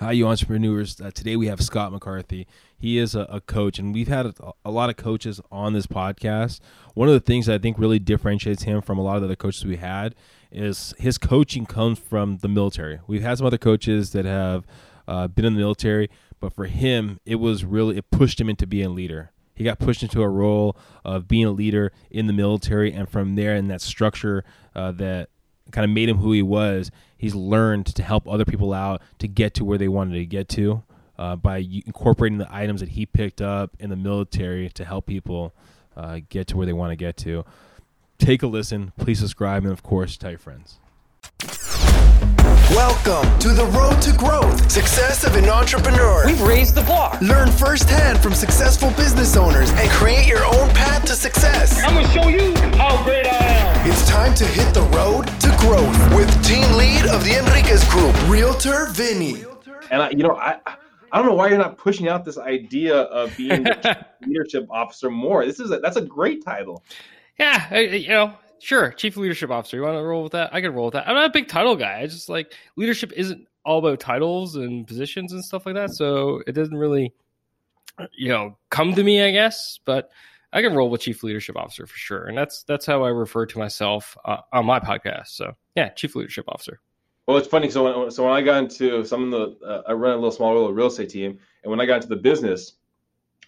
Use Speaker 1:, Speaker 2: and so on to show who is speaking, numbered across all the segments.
Speaker 1: Hi, you entrepreneurs. Uh, today we have Scott McCarthy. He is a, a coach, and we've had a, a, lot of coaches on this podcast. One of the things that I think really differentiates him from a lot of the other coaches we had is his coaching comes from the military. We've had some other coaches that have uh, been in the military, but for him, it was really, it pushed him into being a leader. He got pushed into a role of being a leader in the military, and from there, in that structure uh, that kind of made him who he was, he's learned to help other people out to get to where they wanted to get to uh, by incorporating the items that he picked up in the military to help people uh, get to where they want to get to. Take a listen. Please subscribe, and of course, tell your friends.
Speaker 2: Welcome to the road to growth, success of an entrepreneur.
Speaker 3: We've raised the bar.
Speaker 2: Learn firsthand from successful business owners and create your own path to success.
Speaker 3: I'm going to show you how great I am.
Speaker 2: It's time to hit the road to growth with team lead of the Enriquez Group, Realtor Vinny.
Speaker 4: And I, you know, I I don't know why you're not pushing out this idea of being the leadership officer more. This is a, that's a great title.
Speaker 5: Yeah, you know, Sure, chief leadership officer. You want to roll with that? I can roll with that. I'm not a big title guy. I just like leadership isn't all about titles and positions and stuff like that. So it doesn't really, you know, come to me. I guess, but I can roll with chief leadership officer for sure, and that's that's how I refer to myself uh, on my podcast. So yeah, chief leadership officer.
Speaker 4: Well, it's funny. So when, so when I got into some of the, uh, I run a little small little real estate team, and when I got into the business,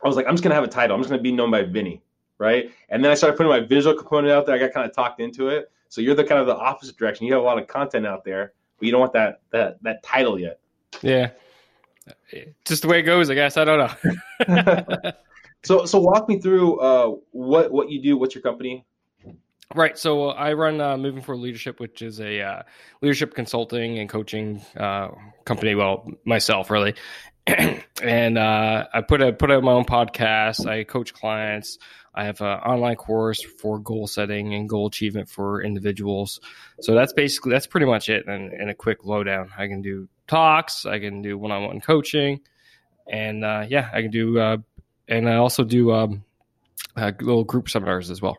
Speaker 4: I was like, I'm just gonna have a title. I'm just gonna be known by Vinny right? And then I started putting my visual component out there. I got kind of talked into it. So you're the kind of the opposite direction. You have a lot of content out there, but you don't want that that that title yet.
Speaker 5: Yeah, just the way it goes, I guess. I don't
Speaker 4: know. so so walk me through uh, what what you do. What's your company?
Speaker 5: Right. So I run uh, Moving Forward Leadership, which is a uh, leadership consulting and coaching uh, company. Well, myself really, and uh, I put a put out my own podcast. I coach clients. I have an online course for goal setting and goal achievement for individuals. So that's basically that's pretty much it. And in a quick lowdown, I can do talks, I can do one-on-one coaching, and uh, yeah, I can do. And I also do um, uh, little group seminars as well.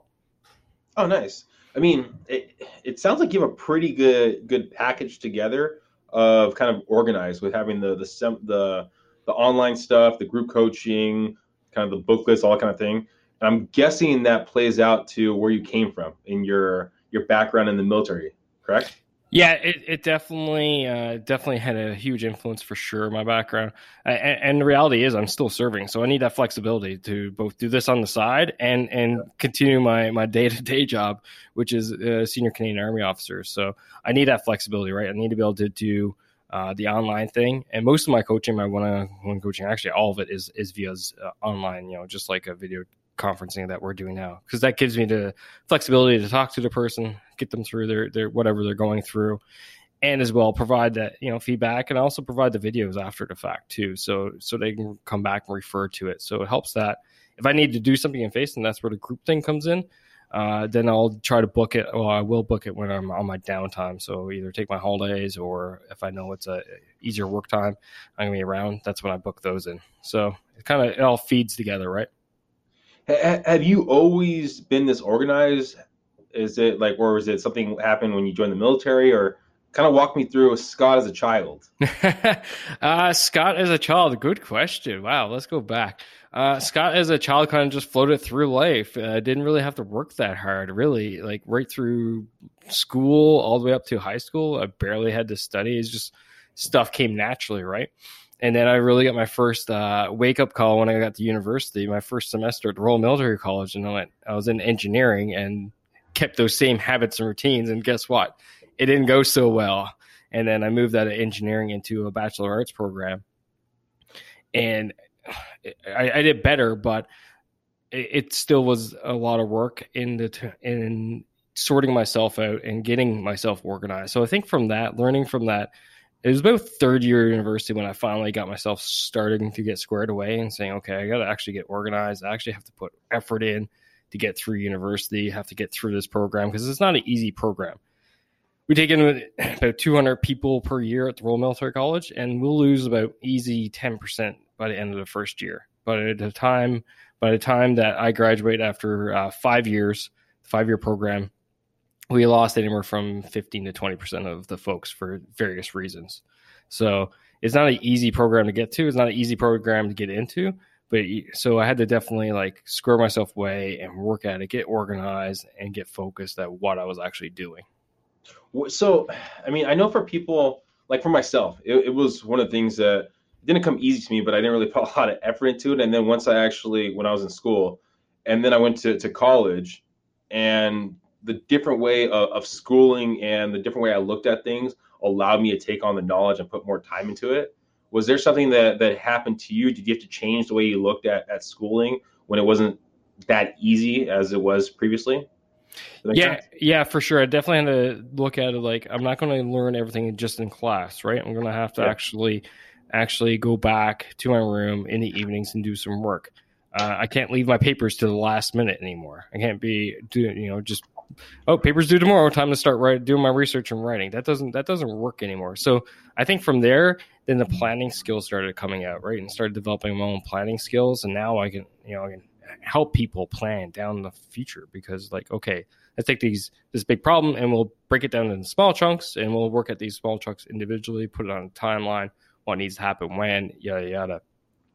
Speaker 4: Oh, nice. I mean, it, it sounds like you have a pretty good good package together of kind of organized with having the the the the online stuff, the group coaching, kind of the booklets, all that kind of thing. And I'm guessing that plays out to where you came from in your your background in the military, correct?
Speaker 5: Yeah, it, it definitely uh, definitely had a huge influence for sure. My background, and, and, the reality is, I'm still serving, so I need that flexibility to both do this on the side and and continue my my day to day job, which is a senior Canadian Army officer. So I need that flexibility, right? I need to be able to do uh, the online thing, and most of my coaching, my one on one coaching, actually all of it is is via uh, online. You know, just like a video conferencing that we're doing now because that gives me the flexibility to talk to the person, get them through their their whatever they're going through, and as well provide that you know feedback and also provide the videos after the fact too, so so they can come back and refer to it. So it helps that if I need to do something in face, and that's where the group thing comes in. Uh, then I'll try to book it. Well, I will book it when I'm on my downtime. So either take my holidays or if I know it's a easier work time, I'm gonna be around. That's when I book those in. So it kind of it all feeds together, right?
Speaker 4: Have you always been this organized? Is it like, or was it something happened when you joined the military, or kind of walk me through Scott as a child?
Speaker 5: uh, Scott as a child, good question. Wow, let's go back. Uh, Scott as a child kind of just floated through life. Uh, didn't really have to work that hard, really. Like right through school, all the way up to high school, I barely had to study. It's just stuff came naturally, right? And then I really got my first uh, wake up call when I got to university, my first semester at Royal Military College, and I went, I was in engineering and kept those same habits and routines. And guess what? It didn't go so well. And then I moved out of engineering into a bachelor arts program, and I, I did better, but it, it, still was a lot of work in the in sorting myself out and getting myself organized. So I think from that, learning from that it was about third year university when I finally got myself starting to get squared away and saying, okay, I got to actually get organized. I actually have to put effort in to get through university, have to get through this program because it's not an easy program. We take in about 200 people per year at the Royal Military College, and we'll lose about easy 10% by the end of the first year. But at the time, by the time that I graduate after uh, five years, five year program, we lost anywhere from 15 to 20% of the folks for various reasons. So it's not an easy program to get to. It's not an easy program to get into. But so I had to definitely like square myself away and work at it, get organized, and get focused at what I was actually doing.
Speaker 4: So, I mean, I know for people like for myself, it, it was one of the things that didn't come easy to me, but I didn't really put a lot of effort into it. And then once I actually, when I was in school, and then I went to, to college, and the different way of, of schooling and the different way I looked at things allowed me to take on the knowledge and put more time into it. Was there something that that happened to you? Did you have to change the way you looked at, at schooling when it wasn't that easy as it was previously?
Speaker 5: Yeah, sense? yeah, for sure. I definitely had to look at it like I'm not going to learn everything just in class, right? I'm going to have to yeah. actually actually go back to my room in the evenings and do some work. Uh, I can't leave my papers to the last minute anymore. I can't be doing, you know, just oh, papers due tomorrow. Time to start writing, doing my research and writing. That doesn't that doesn't work anymore. So I think from there, then the planning skills started coming out, right, and started developing my own planning skills. And now I can, you know, I can help people plan down the future because, like, okay, let's take these this big problem and we'll break it down into small chunks, and we'll work at these small chunks individually, put it on a timeline, what needs to happen when, yada yada.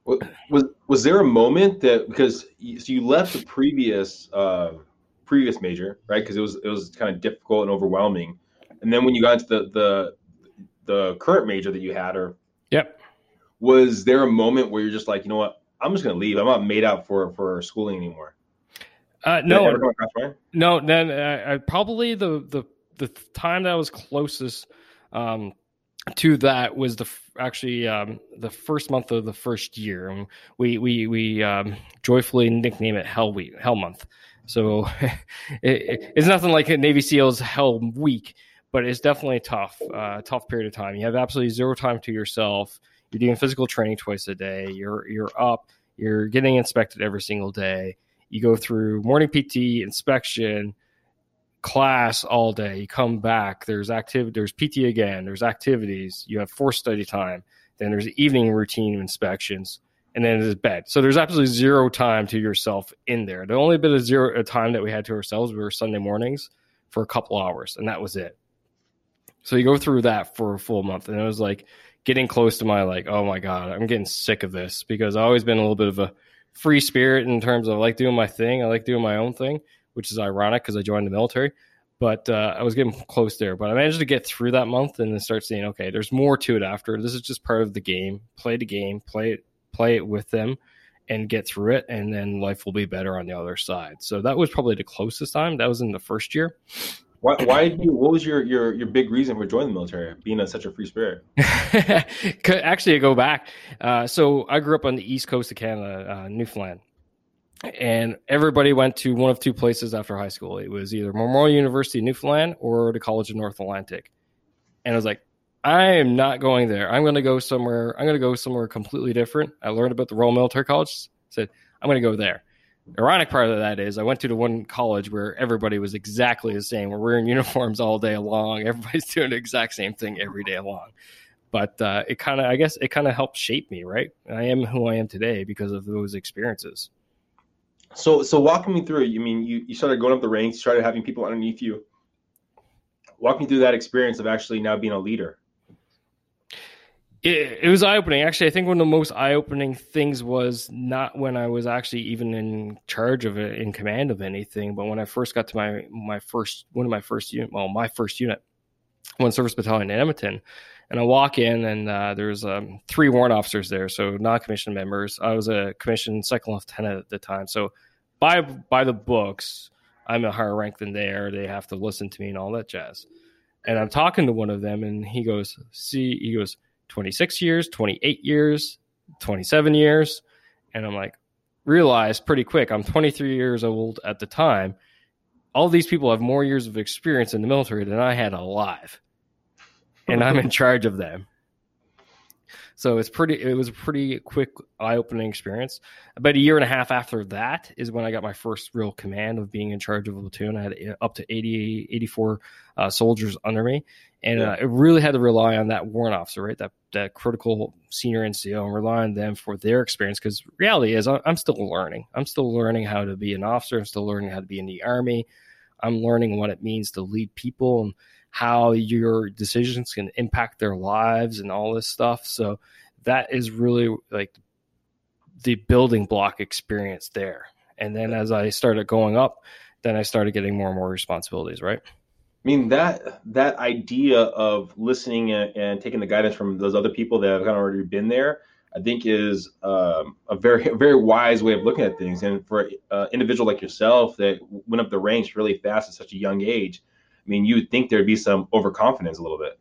Speaker 4: Was was there a moment that because you, so you left the previous uh, previous major right? Because it was it was kind of difficult and overwhelming, and then when you got into the the the current major that you had or
Speaker 5: yep.
Speaker 4: was there a moment where you're just like you know what? I'm just gonna leave. I'm not made out for for schooling anymore.
Speaker 5: Uh, no, no. Then uh, probably the the the time that I was closest um, to that was the actually um, the first month of the first year, and we we we um, joyfully nickname it Hell Week, Hell Month. So it, it's nothing like a Navy SEALs Hell Week, but it's definitely a tough, uh, tough period of time. You have absolutely zero time to yourself. You're doing physical training twice a day. You're you're up. You're getting inspected every single day. You go through morning PT inspection class all day. You come back. There's activity. There's PT again. There's activities. You have force study time. Then there's evening routine inspections, and then there's bed. So there's absolutely zero time to yourself in there. The only bit of zero uh, time that we had to ourselves were Sunday mornings for a couple hours, and that was it. So you go through that for a full month, and it was like getting close to my like, oh my god, I'm getting sick of this because I've always been a little bit of a free spirit in terms of like doing my thing. I like doing my own thing which is ironic because I joined the military. But uh, I was getting close there. But I managed to get through that month and then start saying, okay, there's more to it after. This is just part of the game. Play the game, play it, play it with them, and get through it, and then life will be better on the other side. So that was probably the closest time. That was in the first year.
Speaker 4: Why, why did you? What was your your your big reason for joining the military? Being a, such a free spirit.
Speaker 5: Actually, I go back. Uh, so I grew up on the east coast of Canada, uh, Newfoundland, and everybody went to one of two places after high school. It was either Memorial University Newfoundland or the College of North Atlantic. And I was like, I am not going there. I'm going to go somewhere. I'm going to go somewhere completely different. I learned about the Royal Military College. Said I'm going to go there. The ironic part of that is I went to the one college where everybody was exactly the same. We're wearing uniforms all day long. Everybody's doing the exact same thing every day long. But uh, it kind of, I guess, it kind of helped shape me. Right, I am who I am today because of those experiences.
Speaker 4: So so walking me through. You mean you, you started going up the ranks, started having people underneath you. Walk me through that experience of actually now being a leader.
Speaker 5: It, it was eye opening. Actually, I think one of the most eye opening things was not when I was actually even in charge of it, in command of anything, but when I first got to my my first one of my first unit, well, my first unit, one service battalion in Edmonton, and I walk in, and uh, there's um, three warrant officers there, so non-commissioned members. I was a commissioned second lieutenant at the time, so by by the books, I'm a higher rank than they are. They have to listen to me and all that jazz. And I'm talking to one of them, and he goes, "See," he goes, "26 years, 28 years, 27 years," and I'm like, realize pretty quick, I'm 23 years old at the time. All these people have more years of experience in the military than I had alive and I'm in charge of them. So it's pretty. It was a pretty quick, eye-opening experience. About a year and a half after that is when I got my first real command of being in charge of a platoon. I had up to 80, 84 uh, soldiers under me, and yeah. uh, I really had to rely on that warrant officer, right? That that critical senior NCO, and rely on them for their experience. Because reality is, I'm still learning. I'm still learning how to be an officer. I'm still learning how to be in the army. I'm learning what it means to lead people and how your decisions can impact their lives and all this stuff. So that is really like the building block experience there. And then as I started going up, then I started getting more and more responsibilities, right?
Speaker 4: I mean that that idea of listening and, and taking the guidance from those other people that have kind of already been there, I think is um, a very very wise way of looking at things. And for an individual like yourself that went up the ranks really fast at such a young age, I mean, you would think there'd be some overconfidence a little bit.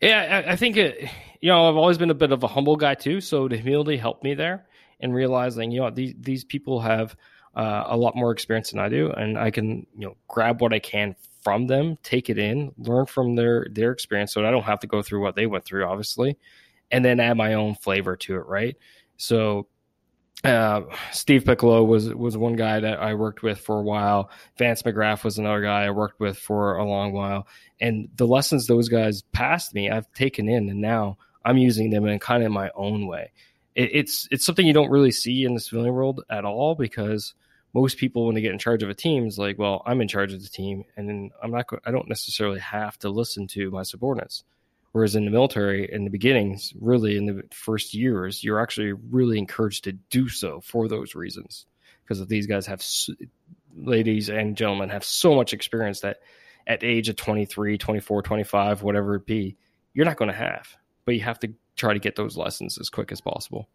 Speaker 5: Yeah, I, I think it. You know, I've always been a bit of a humble guy too, so the humility helped me there and realizing, you know, these these people have uh, a lot more experience than I do, and I can, you know, grab what I can from them, take it in, learn from their their experience, so I don't have to go through what they went through, obviously, and then add my own flavor to it, right? So uh, Steve Piccolo was was one guy that I worked with for a while. Vance McGrath was another guy I worked with for a long while. And the lessons those guys passed me, I've taken in, and now I'm using them in kind of my own way. It, it's it's something you don't really see in the civilian world at all because most people when they get in charge of a team is like, well, I'm in charge of the team, and then I'm not. I don't necessarily have to listen to my subordinates. Whereas in the military, in the beginnings, really in the first years, you're actually really encouraged to do so for those reasons. Because these guys have, ladies and gentlemen, have so much experience that at age of 23, 24, 25, whatever it be, you're not going to have. But you have to try to get those lessons as quick as possible.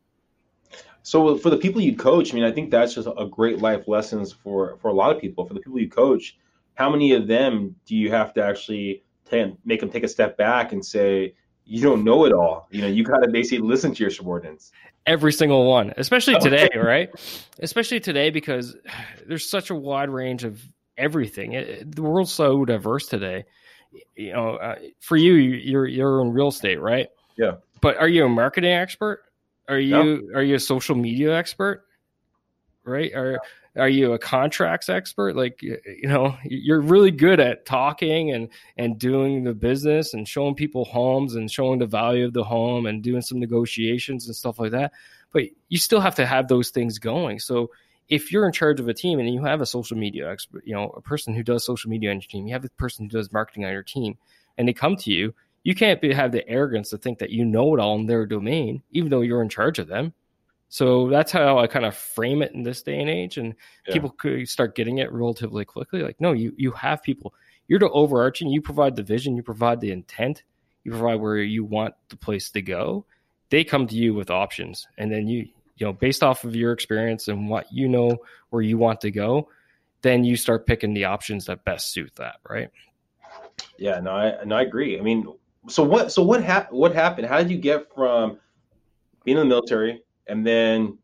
Speaker 4: So for the people you coach, I mean, I think that's just a great life lessons for for a lot of people. For the people you coach, how many of them do you have to actually to make them take a step back and say, you don't know it all. You know, you got to basically listen to your subordinates.
Speaker 5: Every single one, especially today, right? Especially today because there's such a wide range of everything. It, the world's so diverse today. You know, uh, for you, you're you're in real estate, right?
Speaker 4: Yeah.
Speaker 5: But are you a marketing expert? Are you no. are you a social media expert? Right? Are are you a contracts expert like you know you're really good at talking and and doing the business and showing people homes and showing the value of the home and doing some negotiations and stuff like that but you still have to have those things going so if you're in charge of a team and you have a social media expert you know a person who does social media on your team you have a person who does marketing on your team and they come to you you can't be, have the arrogance to think that you know it all in their domain even though you're in charge of them so that's how I kind of frame it in this day and age, and yeah. people could start getting it relatively quickly. Like, no, you you have people. You're the overarching. You provide the vision. You provide the intent. You provide where you want the place to go. They come to you with options, and then you you know based off of your experience and what you know where you want to go, then you start picking the options that best suit that. Right?
Speaker 4: Yeah. No, I no, I agree. I mean, so what? So what happened? What happened? How did you get from being in the military and then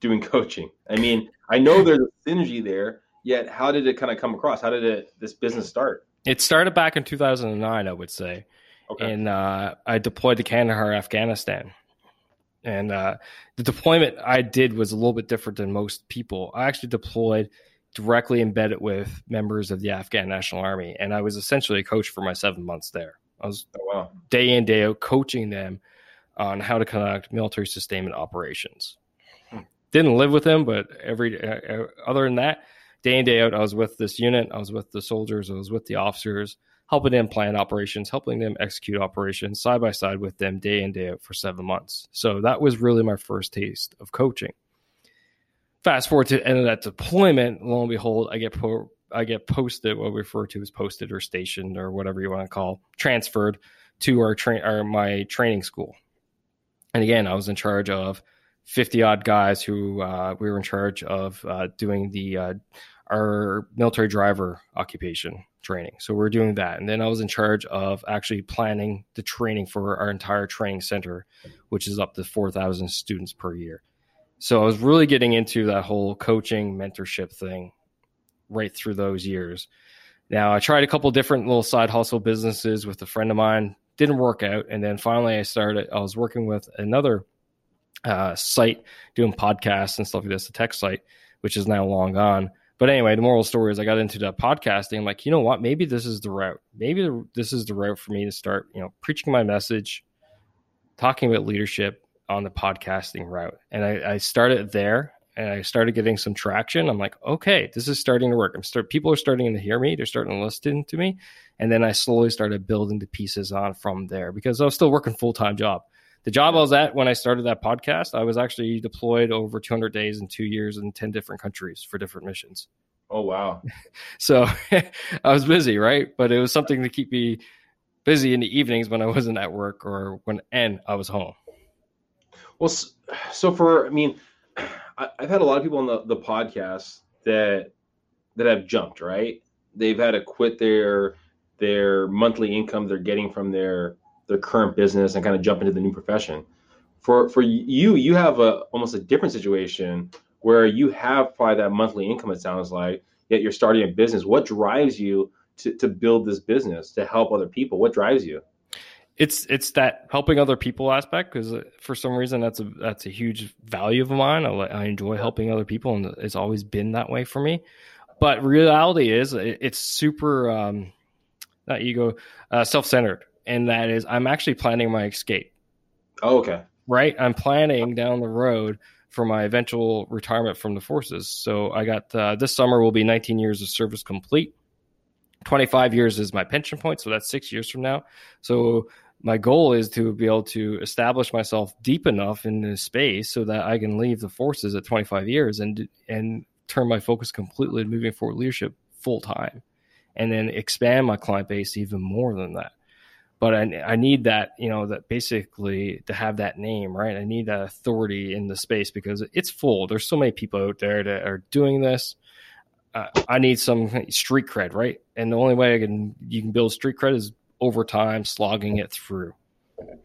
Speaker 4: doing coaching. I mean, I know there's a synergy there, yet how did it kind of come across? How did it this business start?
Speaker 5: It started back in 2009, I would say. Okay. And uh, I deployed to Kandahar, Afghanistan. And uh, the deployment I did was a little bit different than most people. I actually deployed directly embedded with members of the Afghan National Army, and I was essentially a coach for my seven months there. I was oh, wow. day in day out coaching them on how to conduct military sustainment operations. Didn't live with them, but every uh, uh, other than that, day in day out, I was with this unit. I was with the soldiers. I was with the officers, helping them plan operations, helping them execute operations side by side with them day in day out for seven months. So that was really my first taste of coaching. Fast forward to the end of that deployment, lo and behold, I get po- I get posted, what we refer to as posted or stationed or whatever you want to call, transferred to our train or my training school. And again, I was in charge of 50 odd guys who uh, we were in charge of uh, doing the uh, our military driver occupation training. So we are doing that. And then I was in charge of actually planning the training for our entire training center, which is up to 4,000 students per year. So I was really getting into that whole coaching mentorship thing right through those years. Now I tried a couple different little side hustle businesses with a friend of mine didn't work out. And then finally, I started. I was working with another uh, site doing podcasts and stuff like this, a tech site, which is now long gone. But anyway, the moral story is I got into the podcasting. I'm like, you know what? Maybe this is the route. Maybe the, this is the route for me to start, you know, preaching my message, talking about leadership on the podcasting route. And I, I started there. And I started getting some traction. I'm like, okay, this is starting to work. I'm start people are starting to hear me. They're starting to listen to me, and then I slowly started building the pieces on from there because I was still working full time job. The job I was at when I started that podcast, I was actually deployed over 200 days in two years in 10 different countries for different missions.
Speaker 4: Oh wow!
Speaker 5: So I was busy, right? But it was something to keep me busy in the evenings when I wasn't at work or when and I was home.
Speaker 4: Well, so for I mean, I've had a lot of people on the, the podcast that that have jumped. Right, they've had to quit their their monthly income they're getting from their their current business and kind of jump into the new profession. For for you, you have a almost a different situation where you have probably that monthly income. It sounds like yet you're starting a business. What drives you to to build this business to help other people? What drives you?
Speaker 5: It's it's that helping other people aspect because uh, for some reason that's a that's a huge value of mine. I, I enjoy helping other people, and it's always been that way for me. But reality is, it's super um, not ego, uh, self centered, and that is I'm actually planning my escape.
Speaker 4: Oh, okay.
Speaker 5: Right, I'm planning down the road for my eventual retirement from the forces. So I got uh, this summer will be 19 years of service complete. 25 years is my pension point, so that's six years from now. So my goal is to be able to establish myself deep enough in this space so that I can leave the forces at 25 years and and turn my focus completely to moving forward leadership full time, and then expand my client base even more than that. But I, I need that, you know, that basically to have that name, right? I need that authority in the space because it's full. There's so many people out there that are doing this. Uh, I need some street cred, right? And the only way I can you can build street cred is over time, slogging it through.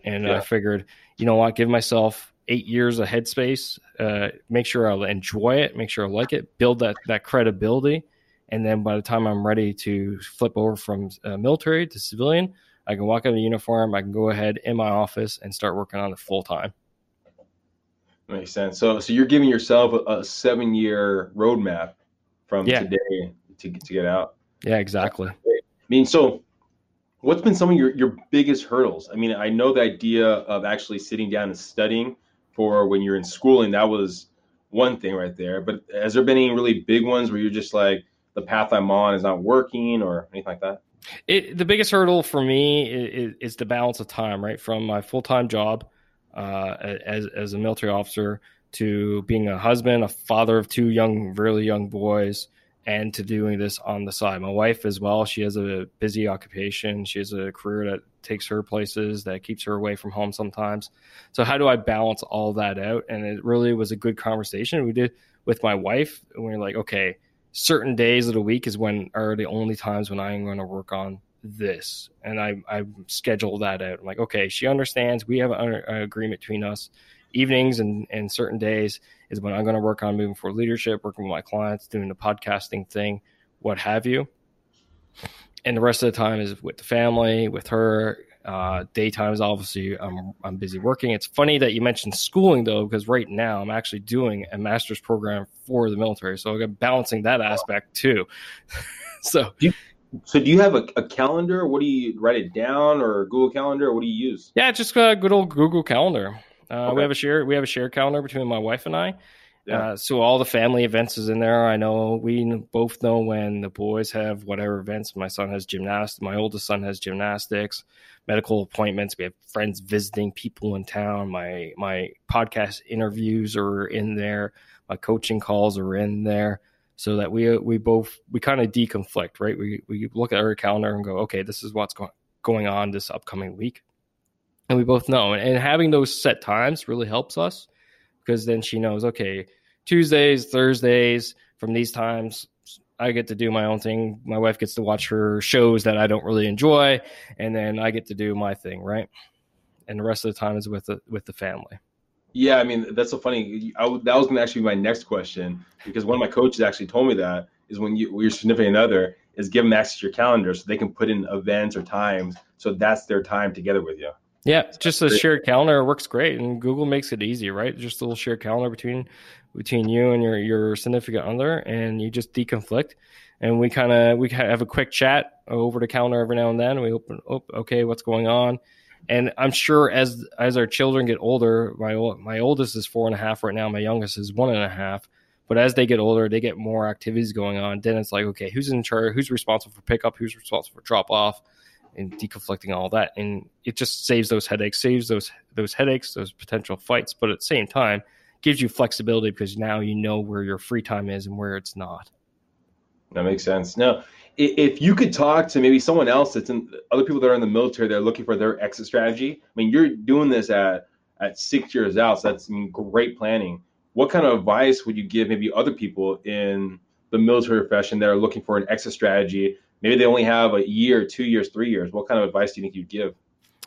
Speaker 5: And yeah. I figured, you know what, give myself eight years of headspace, uh, make sure I'll enjoy it, make sure I like it, build that that credibility, and then by the time I'm ready to flip over from uh, military to civilian, I can walk out of the uniform, I can go ahead in my office and start working on it full time.
Speaker 4: Makes sense. So, so you're giving yourself a, a seven year roadmap from yeah. today to, to get out.
Speaker 5: Yeah, exactly. I
Speaker 4: mean, so what's been some of your, your biggest hurdles? I mean, I know the idea of actually sitting down and studying for when you're in schooling, that was one thing right there. But has there been any really big ones where you're just like, the path I'm on is not working or anything like that?
Speaker 5: It, the biggest hurdle for me is, is, the balance of time, right? From my full time job uh, as, as a military officer to being a husband, a father of two young, really young boys, and to doing this on the side. My wife as well, she has a busy occupation. She has a career that takes her places, that keeps her away from home sometimes. So how do I balance all that out? And it really was a good conversation we did with my wife. And we are like, okay, certain days of the week is when are the only times when I'm going to work on this. And I, I schedule that out. I'm like, okay, she understands. We have an, an agreement between us evenings and, and certain days is when I'm going to work on moving forward leadership, working with my clients, doing the podcasting thing, what have you. And the rest of the time is with the family, with her. Uh, daytime is obviously I'm I'm busy working. It's funny that you mentioned schooling though, because right now I'm actually doing a master's program for the military, so I'm balancing that aspect too. so.
Speaker 4: Do you, so do you have a, a, calendar? What do you write it down or Google Calendar? Or what do you use?
Speaker 5: Yeah, just a good old Google Calendar. Uh, okay. We have a share. We have a share calendar between my wife and I. Yeah. Uh, so all the family events is in there. I know we both know when the boys have whatever events. My son has gymnastics. My oldest son has gymnastics, medical appointments. We have friends visiting people in town. My my podcast interviews are in there. My coaching calls are in there. So that we we both we kind of deconflict, right? We we look at our calendar and go, okay, this is what's going going on this upcoming week and we both know. And having those set times really helps us because then she knows, okay, Tuesdays, Thursdays, from these times, I get to do my own thing. My wife gets to watch her shows that I don't really enjoy, and then I get to do my thing, right? And the rest of the time is with the with the family.
Speaker 4: Yeah, I mean that's so funny. I, that was going to actually be my next question because one of my coaches actually told me that is when you your significant other is give them access to your calendar so they can put in events or times so that's their time together with you.
Speaker 5: Yeah, just a shared calendar works great, and Google makes it easy, right? Just a little shared calendar between between you and your your significant other, and you just deconflict. And we kind of we have a quick chat over the calendar every now and then. We open, oh, okay, what's going on? And I'm sure as as our children get older, my my oldest is four and a half right now. My youngest is one and a half. But as they get older, they get more activities going on. Then it's like, okay, who's in charge? Who's responsible for pickup? Who's responsible for drop off? And deconflicting all that, and it just saves those headaches, saves those those headaches, those potential fights. But at the same time, gives you flexibility because now you know where your free time is and where it's not.
Speaker 4: That makes sense. Now, if you could talk to maybe someone else that's in other people that are in the military that are looking for their exit strategy. I mean, you're doing this at at six years out, so that's great planning. What kind of advice would you give maybe other people in the military profession that are looking for an exit strategy? Maybe they only have a year, two years, three years. What kind of advice do you think you'd give?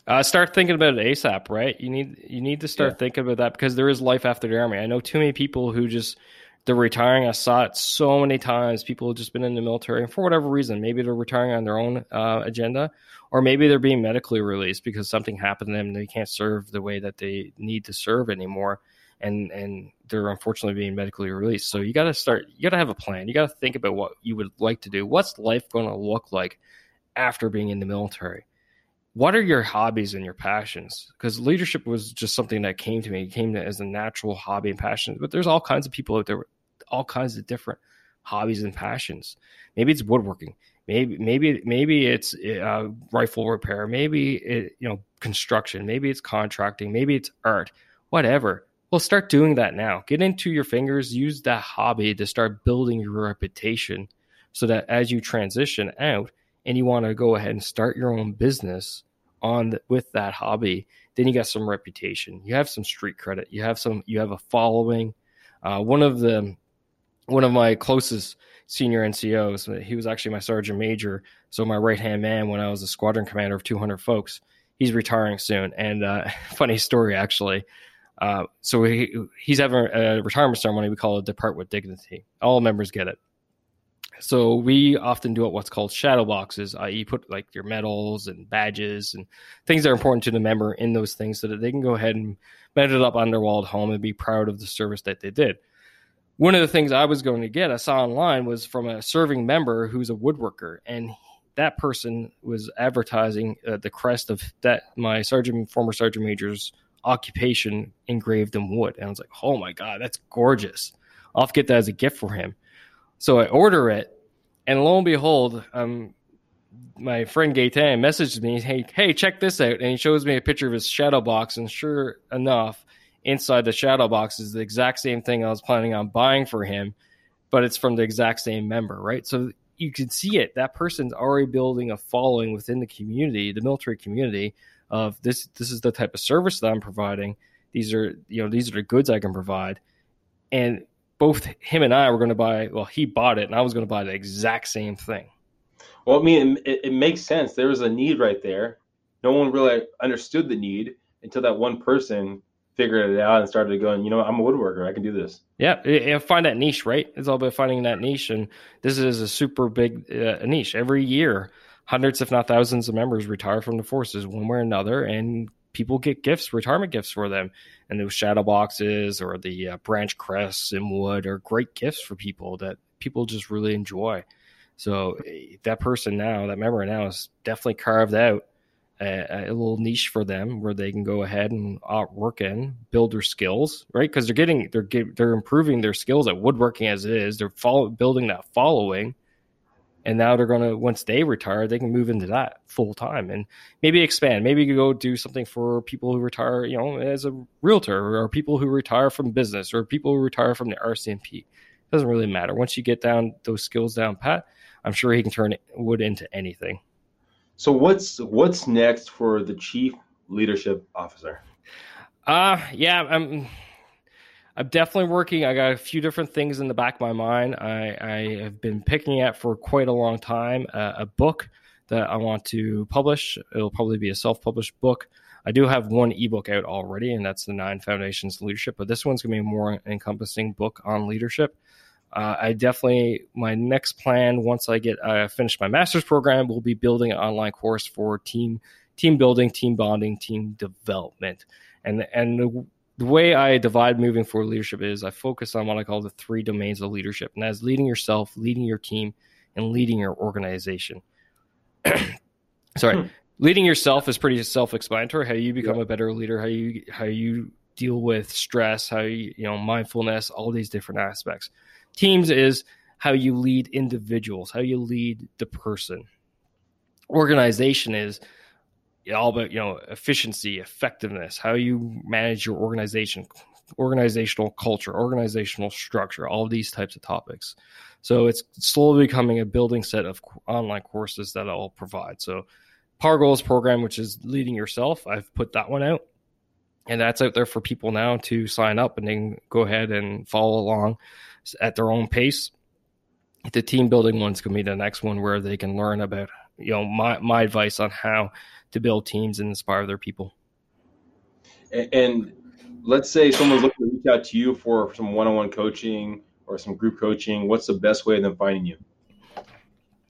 Speaker 5: Uh, start thinking about it ASAP, right? You need you need to start yeah. thinking about that because there is life after the army. I know too many people who just they're retiring. I saw it so many times. People have just been in the military, and for whatever reason, maybe they're retiring on their own uh, agenda, or maybe they're being medically released because something happened to them. And they can't serve the way that they need to serve anymore, and and they're unfortunately being medically released. So you got to start. You got to have a plan. You got to think about what you would like to do. What's life going to look like after being in the military? What are your hobbies and your passions? Because leadership was just something that came to me. It came to, as a natural hobby and passion. But there's all kinds of people out there all kinds of different hobbies and passions. Maybe it's woodworking. Maybe maybe maybe it's uh, rifle repair. Maybe it, you know construction. Maybe it's contracting. Maybe it's art. Whatever. Well, start doing that now. Get into your fingers. Use that hobby to start building your reputation, so that as you transition out and you want to go ahead and start your own business on the, with that hobby, then you got some reputation. You have some street credit. You have some. You have a following. Uh, one of the one of my closest senior NCOs. He was actually my sergeant major, so my right hand man when I was a squadron commander of 200 folks. He's retiring soon, and uh, funny story actually. Uh, so he, he's having a retirement ceremony we call it "Depart with Dignity." All members get it. So we often do what's called shadow boxes, i.e., put like your medals and badges and things that are important to the member in those things, so that they can go ahead and mount it up on their wall at home and be proud of the service that they did one of the things I was going to get, I saw online, was from a serving member who's a woodworker, and that person was advertising uh, the crest of that my sergeant, former sergeant major's occupation engraved in wood, and I was like, oh my god, that's gorgeous! I'll get that as a gift for him. So I order it, and lo and behold, um, my friend Gaetan messaged me, hey, hey, check this out, and he shows me a picture of his shadow box, and sure enough inside the shadow box is the exact same thing I was planning on buying for him, but it's from the exact same member, right? So you can see it. That person's already building a following within the community, the military community of this this is the type of service that I'm providing. These are you know, these are the goods I can provide. And both him and I were going to buy, well, he bought it and I was going to buy the exact same thing.
Speaker 4: Well, I mean, it, it makes sense. There was a need right there. No one really understood the need until that one person figured it out and started going, you know, I'm a woodworker. I can do this.
Speaker 5: Yeah, And find that niche, right? It's all about finding that niche, and this is a super big uh, niche. Every year, hundreds, if not thousands, of members retire from the forces one way or another, and people get gifts, retirement gifts for them. And those shadow boxes or the uh, branch crests in wood are great gifts for people that people just really enjoy. So eh, that person now, that member now, is definitely carved out a, a, little niche for them where they can go ahead and uh, work in, build their skills, right? Because they're getting they're they're improving their skills at woodworking as it is. They're follow, building that following, and now they're gonna once they retire, they can move into that full time and maybe expand. Maybe you go do something for people who retire, you know, as a realtor or people who retire from business or people who retire from the RCMP. It doesn't really matter. Once you get down those skills down pat, I'm sure he can turn wood into anything.
Speaker 4: So what's what's next for the chief leadership officer?
Speaker 5: Uh yeah, I'm I'm definitely working. I got a few different things in the back of my mind. I, I have been picking at for quite a long time uh, a book that I want to publish. It'll probably be a self-published book. I do have one ebook out already, and that's the Nine Foundations Leadership. But this one's going to be a more encompassing book on leadership. Uh, I definitely my next plan once I get uh, finished my master's program will be building an online course for team team building, team bonding, team development, and and the, way I divide moving forward leadership is I focus on what I call the three domains of leadership, and that's leading yourself, leading your team, and leading your organization. Sorry, hmm. leading yourself is pretty self-explanatory. How you become yeah. a better leader, how you how you deal with stress, how you, you know, mindfulness, all these different aspects. Teams is how you lead individuals, how you lead the person. Organization is all about, you know, efficiency, effectiveness, how you manage your organization, organizational culture, organizational structure, all these types of topics. So it's slowly becoming a building set of online courses that I'll provide. So Power Goals program, which is leading yourself, I've put that one out. And that's out there for people now to sign up and then go ahead and follow along at their own pace. The team building one's to be the next one where they can learn about, you know, my, my advice on how to build teams and inspire their people.
Speaker 4: And, and let's say someone's looking to reach out to you for some one-on-one coaching or some group coaching. What's the best way of them finding you?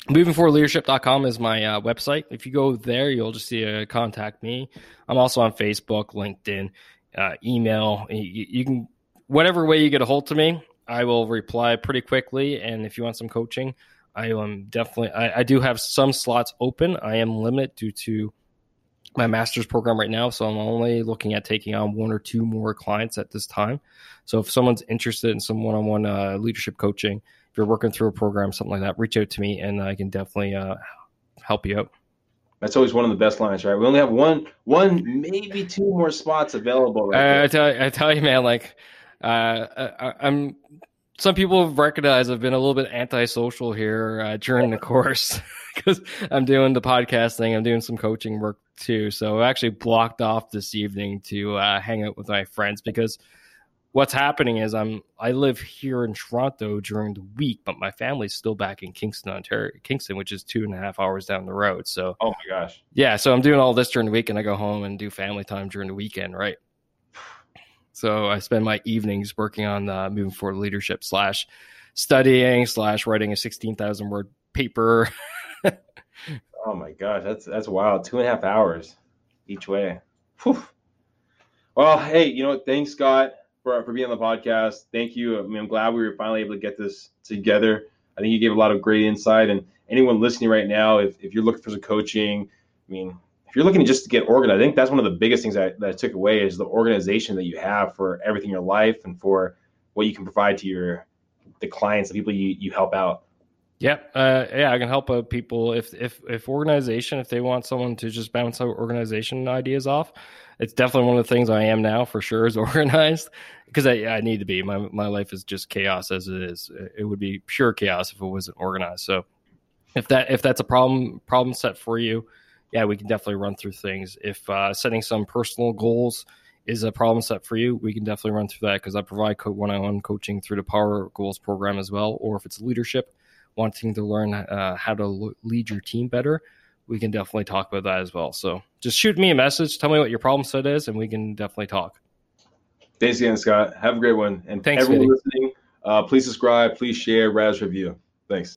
Speaker 5: movingforwardleadership.com is my uh, website. If you go there, you'll just see a contact me. I'm also on Facebook, LinkedIn, uh, email. You, you, can, whatever way you get a hold to me, I will reply pretty quickly. And if you want some coaching, I am definitely, I, I do have some slots open. I am limited due to my master's program right now. So I'm only looking at taking on one or two more clients at this time. So if someone's interested in some one-on-one uh, leadership coaching, if you're working through a program, something like that, reach out to me and I can definitely uh, help you out.
Speaker 4: That's always one of the best lines, right? We only have one, one, maybe two more spots available. Right
Speaker 5: I, I tell, you, I tell you, man, like uh, I, I'm. Some people recognize I've been a little bit antisocial here uh, during the course because I'm doing the podcasting. I'm doing some coaching work too. So I actually blocked off this evening to uh, hang out with my friends because what's happening is I'm I live here in Toronto during the week, but my family's still back in Kingston, Ontario, Kingston, which is two and a half hours down the road. So
Speaker 4: oh my gosh,
Speaker 5: yeah. So I'm doing all this during the week, and I go home and do family time during the weekend, right? So I spend my evenings working on uh, moving forward leadership slash studying slash writing a sixteen thousand word paper.
Speaker 4: oh my gosh, that's that's wild. Two and a half hours each way. Whew. Well, hey, you know what? Thanks, Scott for, for being on the podcast. Thank you. I mean, I'm glad we were finally able to get this together. I think you gave a lot of great insight. And anyone listening right now, if, if you're looking for some coaching, I mean, if you're looking to just to get organized, I think that's one of the biggest things that, that I took away is the organization that you have for everything in your life and for what you can provide to your the clients, the people you, you help out.
Speaker 5: Yeah, uh, yeah, I can help uh, people if if if organization if they want someone to just bounce organization ideas off. It's definitely one of the things I am now for sure is organized because I, I need to be. My my life is just chaos as it is. It would be pure chaos if it wasn't organized. So if that if that's a problem problem set for you, yeah, we can definitely run through things. If uh, setting some personal goals is a problem set for you, we can definitely run through that because I provide one on one coaching through the Power Goals program as well. Or if it's leadership wanting to learn uh, how to lead your team better, we can definitely talk about that as well. So just shoot me a message, tell me what your problem set is, and we can definitely talk.
Speaker 4: Thanks again, Scott. Have a great one. And
Speaker 5: Thanks,
Speaker 4: everyone listening, uh, please subscribe, please share, Raz review. Thanks.